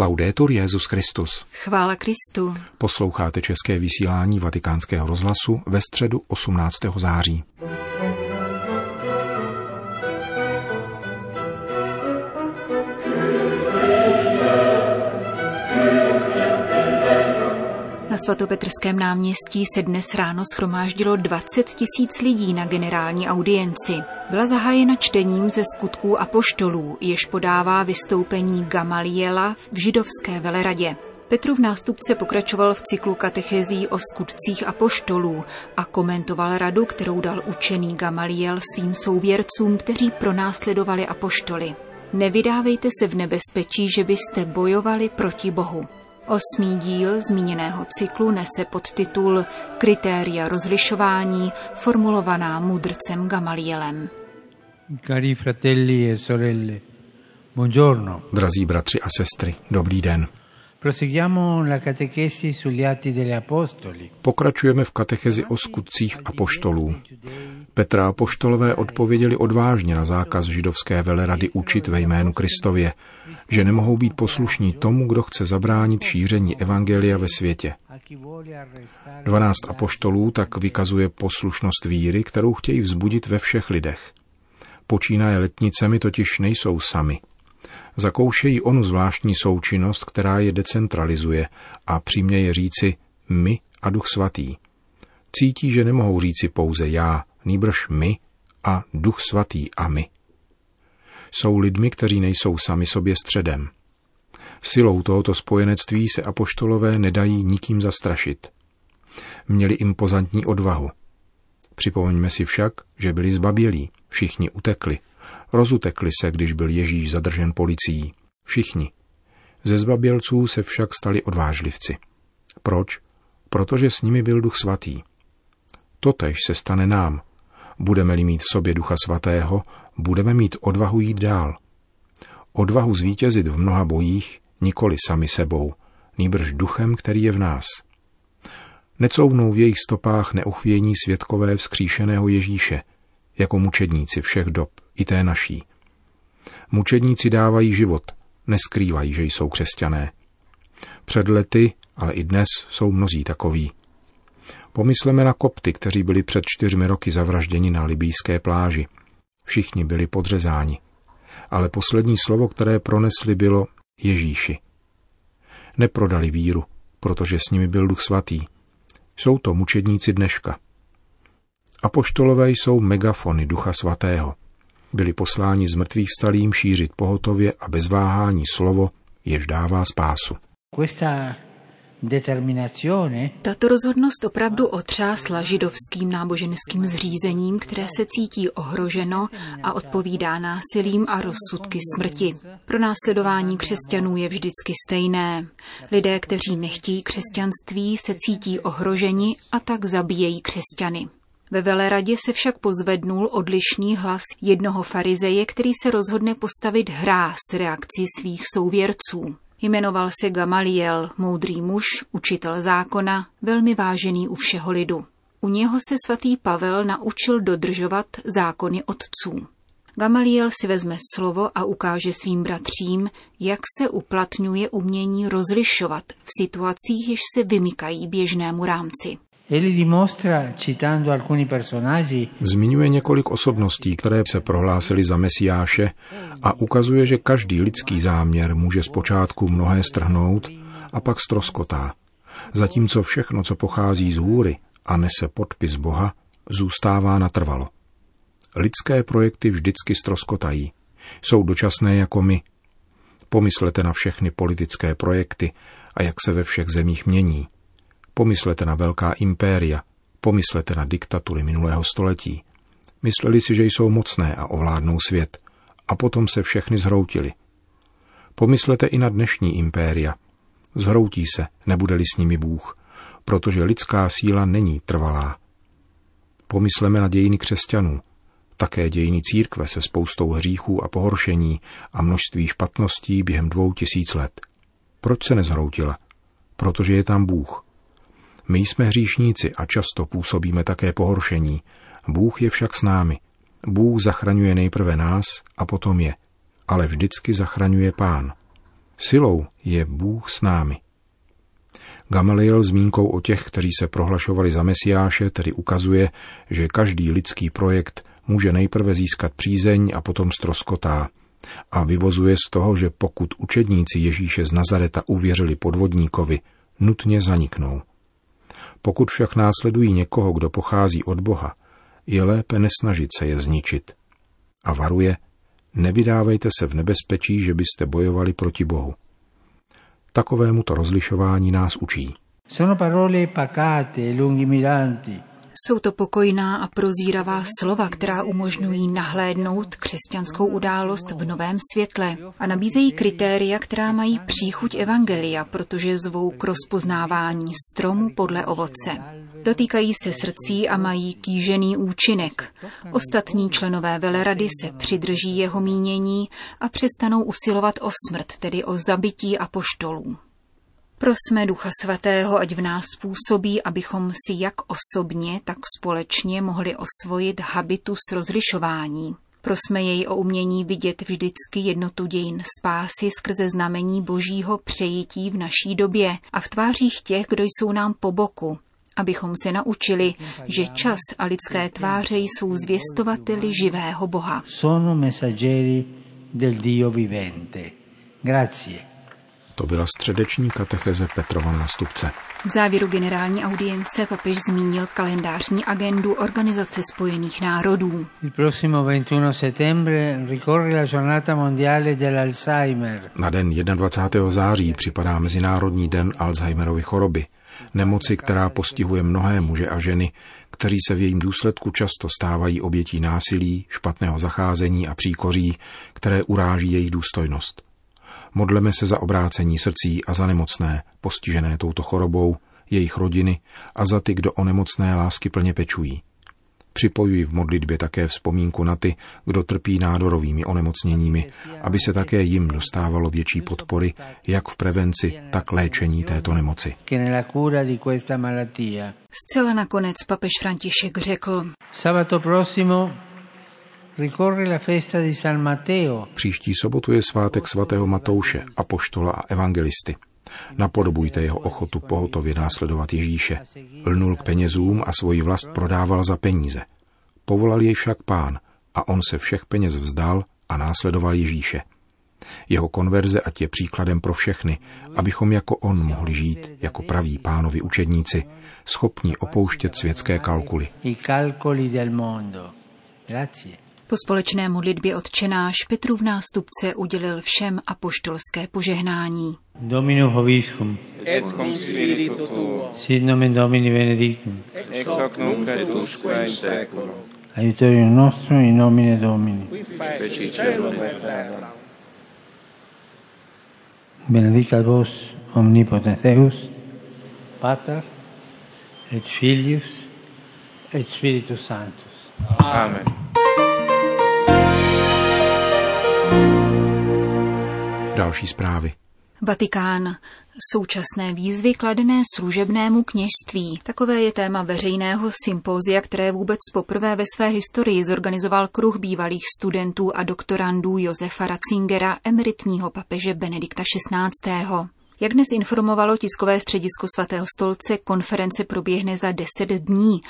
Laudetur Jezus Christus. Chvála Kristu. Posloucháte české vysílání Vatikánského rozhlasu ve středu 18. září. Svatopetrském náměstí se dnes ráno schromáždilo 20 tisíc lidí na generální audienci. Byla zahájena čtením ze skutků apoštolů, jež podává vystoupení Gamaliela v židovské veleradě. Petrův nástupce pokračoval v cyklu katechezí o skutcích apoštolů a komentoval radu, kterou dal učený Gamaliel svým souvěrcům, kteří pronásledovali apoštoly. Nevydávejte se v nebezpečí, že byste bojovali proti Bohu. Osmý díl zmíněného cyklu nese podtitul Kritéria rozlišování formulovaná mudrcem Gamalielem. Cari fratelli e sorelle, buongiorno. Drazí bratři a sestry, dobrý den. Pokračujeme v katechezi o skutcích apoštolů. Petra a poštolové odpověděli odvážně na zákaz židovské velerady učit ve jménu Kristově, že nemohou být poslušní tomu, kdo chce zabránit šíření evangelia ve světě. Dvanáct apoštolů tak vykazuje poslušnost víry, kterou chtějí vzbudit ve všech lidech. Počínaje letnicemi totiž nejsou sami. Zakoušejí onu zvláštní součinnost, která je decentralizuje a přiměje říci my a duch svatý. Cítí, že nemohou říci pouze já, nýbrž my a duch svatý a my. Jsou lidmi, kteří nejsou sami sobě středem. Silou tohoto spojenectví se apoštolové nedají nikým zastrašit. Měli impozantní odvahu. Připomeňme si však, že byli zbabělí, všichni utekli. Rozutekli se, když byl Ježíš zadržen policií. Všichni. Ze zbabělců se však stali odvážlivci. Proč? Protože s nimi byl duch svatý. Totež se stane nám. Budeme-li mít v sobě ducha svatého, budeme mít odvahu jít dál. Odvahu zvítězit v mnoha bojích, nikoli sami sebou, nýbrž duchem, který je v nás. Necouvnou v jejich stopách neuchvění světkové vzkříšeného Ježíše, jako mučedníci všech dob, i té naší. Mučedníci dávají život, neskrývají, že jsou křesťané. Před lety, ale i dnes jsou mnozí takoví. Pomysleme na kopty, kteří byli před čtyřmi roky zavražděni na libýské pláži. Všichni byli podřezáni. Ale poslední slovo, které pronesli, bylo Ježíši. Neprodali víru, protože s nimi byl duch svatý. Jsou to mučedníci dneška. Apoštolové jsou megafony ducha svatého. Byli posláni z mrtvých vstalým šířit pohotově a bez váhání slovo, jež dává spásu. Questa tato rozhodnost opravdu otřásla židovským náboženským zřízením, které se cítí ohroženo a odpovídá násilím a rozsudky smrti. Pro následování křesťanů je vždycky stejné. Lidé, kteří nechtějí křesťanství, se cítí ohroženi a tak zabíjejí křesťany. Ve veleradě se však pozvednul odlišný hlas jednoho farizeje, který se rozhodne postavit hráz reakci svých souvěrců. Jmenoval se Gamaliel, moudrý muž, učitel zákona, velmi vážený u všeho lidu. U něho se svatý Pavel naučil dodržovat zákony otců. Gamaliel si vezme slovo a ukáže svým bratřím, jak se uplatňuje umění rozlišovat v situacích, jež se vymykají běžnému rámci. Zmiňuje několik osobností, které se prohlásily za mesiáše a ukazuje, že každý lidský záměr může zpočátku mnohé strhnout a pak stroskotá. Zatímco všechno, co pochází z hůry a nese podpis Boha, zůstává natrvalo. Lidské projekty vždycky stroskotají. Jsou dočasné jako my. Pomyslete na všechny politické projekty a jak se ve všech zemích mění – Pomyslete na velká impéria, pomyslete na diktatury minulého století. Mysleli si, že jsou mocné a ovládnou svět, a potom se všechny zhroutili. Pomyslete i na dnešní impéria. Zhroutí se, nebude-li s nimi Bůh, protože lidská síla není trvalá. Pomysleme na dějiny křesťanů, také dějiny církve se spoustou hříchů a pohoršení a množství špatností během dvou tisíc let. Proč se nezhroutila? Protože je tam Bůh. My jsme hříšníci a často působíme také pohoršení. Bůh je však s námi. Bůh zachraňuje nejprve nás a potom je. Ale vždycky zachraňuje Pán. Silou je Bůh s námi. Gamaliel zmínkou o těch, kteří se prohlašovali za mesiáše, tedy ukazuje, že každý lidský projekt může nejprve získat přízeň a potom stroskotá. A vyvozuje z toho, že pokud učedníci Ježíše z Nazareta uvěřili podvodníkovi, nutně zaniknou. Pokud však následují někoho, kdo pochází od Boha, je lépe nesnažit se je zničit. A varuje, nevydávejte se v nebezpečí, že byste bojovali proti Bohu. Takovému to rozlišování nás učí. Sono parole pacate, lungimiranti, jsou to pokojná a prozíravá slova, která umožňují nahlédnout křesťanskou událost v novém světle a nabízejí kritéria, která mají příchuť evangelia, protože zvou k rozpoznávání stromu podle ovoce. Dotýkají se srdcí a mají kýžený účinek. Ostatní členové velerady se přidrží jeho mínění a přestanou usilovat o smrt, tedy o zabití apoštolů. Prosme Ducha Svatého, ať v nás působí, abychom si jak osobně, tak společně mohli osvojit habitus rozlišování. Prosme jej o umění vidět vždycky jednotu dějin spásy skrze znamení božího přejití v naší době a v tvářích těch, kdo jsou nám po boku, abychom se naučili, že čas a lidské tváře jsou zvěstovateli živého Boha. Sono messaggeri del Dio vivente. Grazie. To byla středeční katecheze Petrova nástupce. V závěru generální audience papež zmínil kalendářní agendu Organizace spojených národů. Il prossimo 21 settembre ricorre la giornata mondiale dell'Alzheimer. Na den 21. září připadá Mezinárodní den Alzheimerovy choroby, nemoci, která postihuje mnohé muže a ženy, kteří se v jejím důsledku často stávají obětí násilí, špatného zacházení a příkoří, které uráží jejich důstojnost. Modleme se za obrácení srdcí a za nemocné, postižené touto chorobou, jejich rodiny a za ty, kdo o nemocné lásky plně pečují. Připojuji v modlitbě také vzpomínku na ty, kdo trpí nádorovými onemocněními, aby se také jim dostávalo větší podpory, jak v prevenci, tak léčení této nemoci. Zcela nakonec papež František řekl, Sabato prossimo Příští sobotu je svátek svatého Matouše, apoštola a evangelisty. Napodobujte jeho ochotu pohotově následovat Ježíše. Lnul k penězům a svoji vlast prodával za peníze. Povolal jej však pán a on se všech peněz vzdal a následoval Ježíše. Jeho konverze ať je příkladem pro všechny, abychom jako on mohli žít, jako praví pánovi učedníci, schopni opouštět světské kalkuly. I calcoli del mondo. Grazie. Po společné modlitbě odčenáš Petru v nástupce udělil všem apoštolské požehnání. Dominus Hoviscum. et cum spiritu tuo, Sit nomen Domini benedictum. ex hoc nunc et usque in seculum, Aiutorium nostrum in nomine Domini. feci celum et terra. Benedicat vos omnipotens Deus, Pater et Filius et Spiritus Sanctus. Amen. Další zprávy. Vatikán. Současné výzvy kladené služebnému kněžství. Takové je téma veřejného sympózia, které vůbec poprvé ve své historii zorganizoval kruh bývalých studentů a doktorandů Josefa Ratzingera, emeritního papeže Benedikta XVI. Jak dnes informovalo tiskové středisko svatého stolce, konference proběhne za 10 dní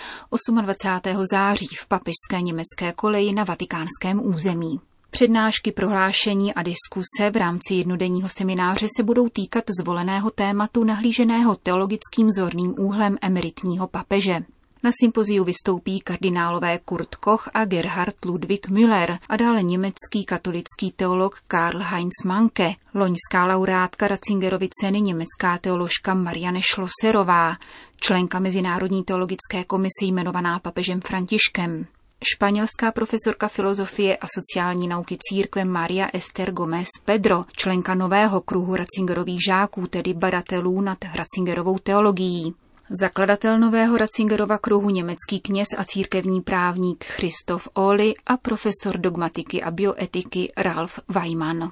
28. září v papežské německé koleji na vatikánském území. Přednášky, prohlášení a diskuse v rámci jednodenního semináře se budou týkat zvoleného tématu nahlíženého teologickým zorným úhlem emeritního papeže. Na sympoziu vystoupí kardinálové Kurt Koch a Gerhard Ludwig Müller a dále německý katolický teolog Karl Heinz Manke, loňská laureátka Ratzingerovy ceny německá teoložka Marianne Schlosserová, členka Mezinárodní teologické komise jmenovaná papežem Františkem, španělská profesorka filozofie a sociální nauky církve Maria Esther Gomez Pedro, členka nového kruhu Ratzingerových žáků, tedy badatelů nad Ratzingerovou teologií. Zakladatel nového Ratzingerova kruhu německý kněz a církevní právník Christoph Ohly a profesor dogmatiky a bioetiky Ralf Weimann.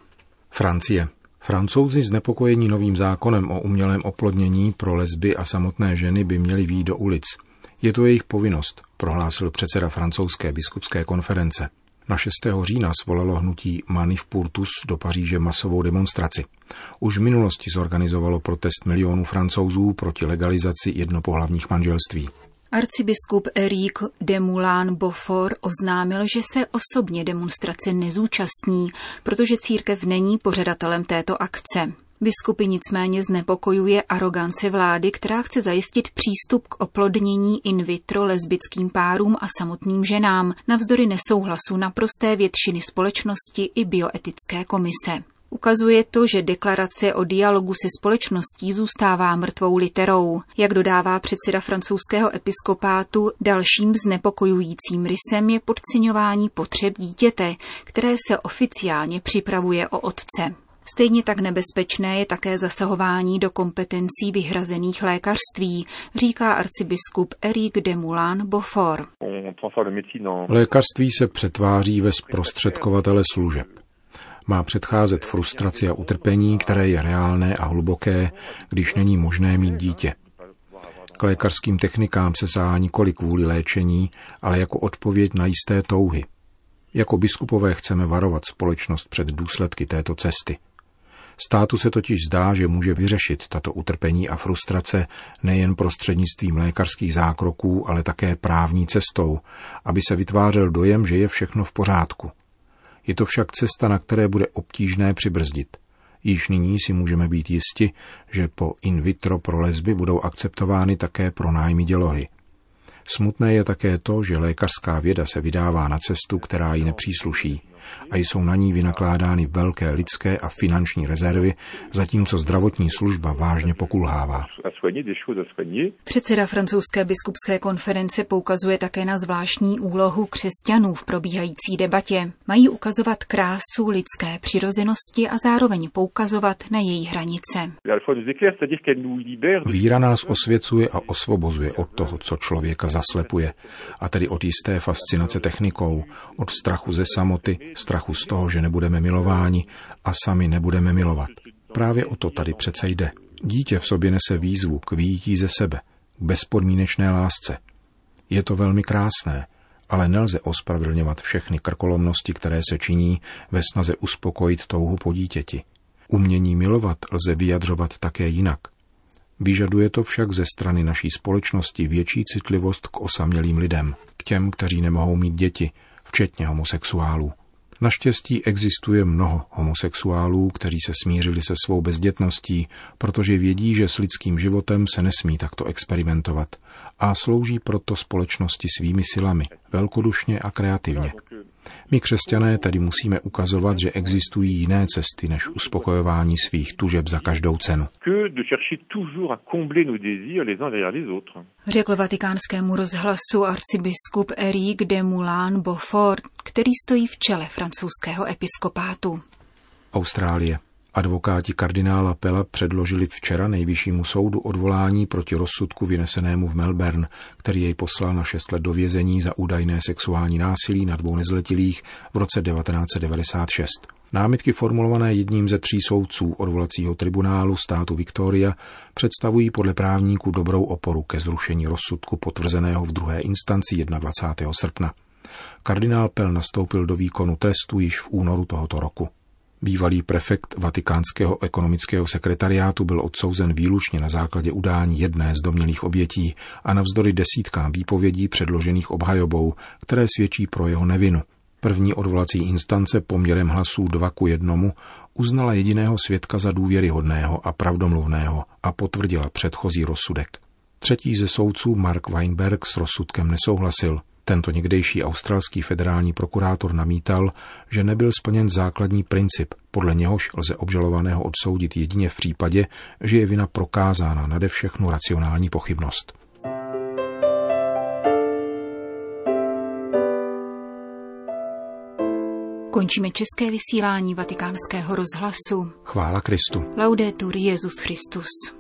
Francie. Francouzi znepokojení novým zákonem o umělém oplodnění pro lesby a samotné ženy by měli výjít do ulic. Je to jejich povinnost, prohlásil předseda francouzské biskupské konference. Na 6. října svolalo hnutí Manif Purtus do Paříže masovou demonstraci. Už v minulosti zorganizovalo protest milionů francouzů proti legalizaci jednopohlavních manželství. Arcibiskup Eric de Moulin Beaufort oznámil, že se osobně demonstrace nezúčastní, protože církev není pořadatelem této akce. Biskupy nicméně znepokojuje arogance vlády, která chce zajistit přístup k oplodnění in vitro lesbickým párům a samotným ženám, navzdory nesouhlasu naprosté většiny společnosti i bioetické komise. Ukazuje to, že deklarace o dialogu se společností zůstává mrtvou literou. Jak dodává předseda francouzského episkopátu, dalším znepokojujícím rysem je podceňování potřeb dítěte, které se oficiálně připravuje o otce. Stejně tak nebezpečné je také zasahování do kompetencí vyhrazených lékařství, říká arcibiskup Eric de Moulin Beaufort. Lékařství se přetváří ve zprostředkovatele služeb. Má předcházet frustraci a utrpení, které je reálné a hluboké, když není možné mít dítě. K lékařským technikám se sáhá nikoli kvůli léčení, ale jako odpověď na jisté touhy. Jako biskupové chceme varovat společnost před důsledky této cesty. Státu se totiž zdá, že může vyřešit tato utrpení a frustrace nejen prostřednictvím lékařských zákroků, ale také právní cestou, aby se vytvářel dojem, že je všechno v pořádku. Je to však cesta, na které bude obtížné přibrzdit. Již nyní si můžeme být jisti, že po in vitro pro lesby budou akceptovány také pro nájmy dělohy. Smutné je také to, že lékařská věda se vydává na cestu, která jí nepřísluší a jsou na ní vynakládány velké lidské a finanční rezervy, zatímco zdravotní služba vážně pokulhává. Předseda francouzské biskupské konference poukazuje také na zvláštní úlohu křesťanů v probíhající debatě. Mají ukazovat krásu lidské přirozenosti a zároveň poukazovat na její hranice. Víra nás osvěcuje a osvobozuje od toho, co člověka zaslepuje, a tedy od jisté fascinace technikou, od strachu ze samoty, strachu z toho, že nebudeme milováni a sami nebudeme milovat. Právě o to tady přece jde. Dítě v sobě nese výzvu k výjití ze sebe, k bezpodmínečné lásce. Je to velmi krásné, ale nelze ospravedlňovat všechny krkolomnosti, které se činí ve snaze uspokojit touhu po dítěti. Umění milovat lze vyjadřovat také jinak. Vyžaduje to však ze strany naší společnosti větší citlivost k osamělým lidem, k těm, kteří nemohou mít děti, včetně homosexuálů. Naštěstí existuje mnoho homosexuálů, kteří se smířili se svou bezdětností, protože vědí, že s lidským životem se nesmí takto experimentovat a slouží proto společnosti svými silami, velkodušně a kreativně. My křesťané tedy musíme ukazovat, že existují jiné cesty než uspokojování svých tužeb za každou cenu. Řekl vatikánskému rozhlasu arcibiskup Eric de Moulin Beaufort, který stojí v čele francouzského episkopátu. Austrálie. Advokáti kardinála Pela předložili včera nejvyššímu soudu odvolání proti rozsudku vynesenému v Melbourne, který jej poslal na šest let do vězení za údajné sexuální násilí na dvou nezletilých v roce 1996. Námitky formulované jedním ze tří soudců odvolacího tribunálu státu Victoria představují podle právníků dobrou oporu ke zrušení rozsudku potvrzeného v druhé instanci 21. srpna. Kardinál Pell nastoupil do výkonu trestu již v únoru tohoto roku. Bývalý prefekt vatikánského ekonomického sekretariátu byl odsouzen výlučně na základě udání jedné z domělých obětí a navzdory desítkám výpovědí předložených obhajobou, které svědčí pro jeho nevinu. První odvolací instance poměrem hlasů dva ku jednomu uznala jediného svědka za důvěryhodného a pravdomluvného a potvrdila předchozí rozsudek. Třetí ze soudců Mark Weinberg s rozsudkem nesouhlasil. Tento někdejší australský federální prokurátor namítal, že nebyl splněn základní princip, podle něhož lze obžalovaného odsoudit jedině v případě, že je vina prokázána nade všechnu racionální pochybnost. Končíme české vysílání vatikánského rozhlasu. Chvála Kristu. Laudetur Jezus Christus.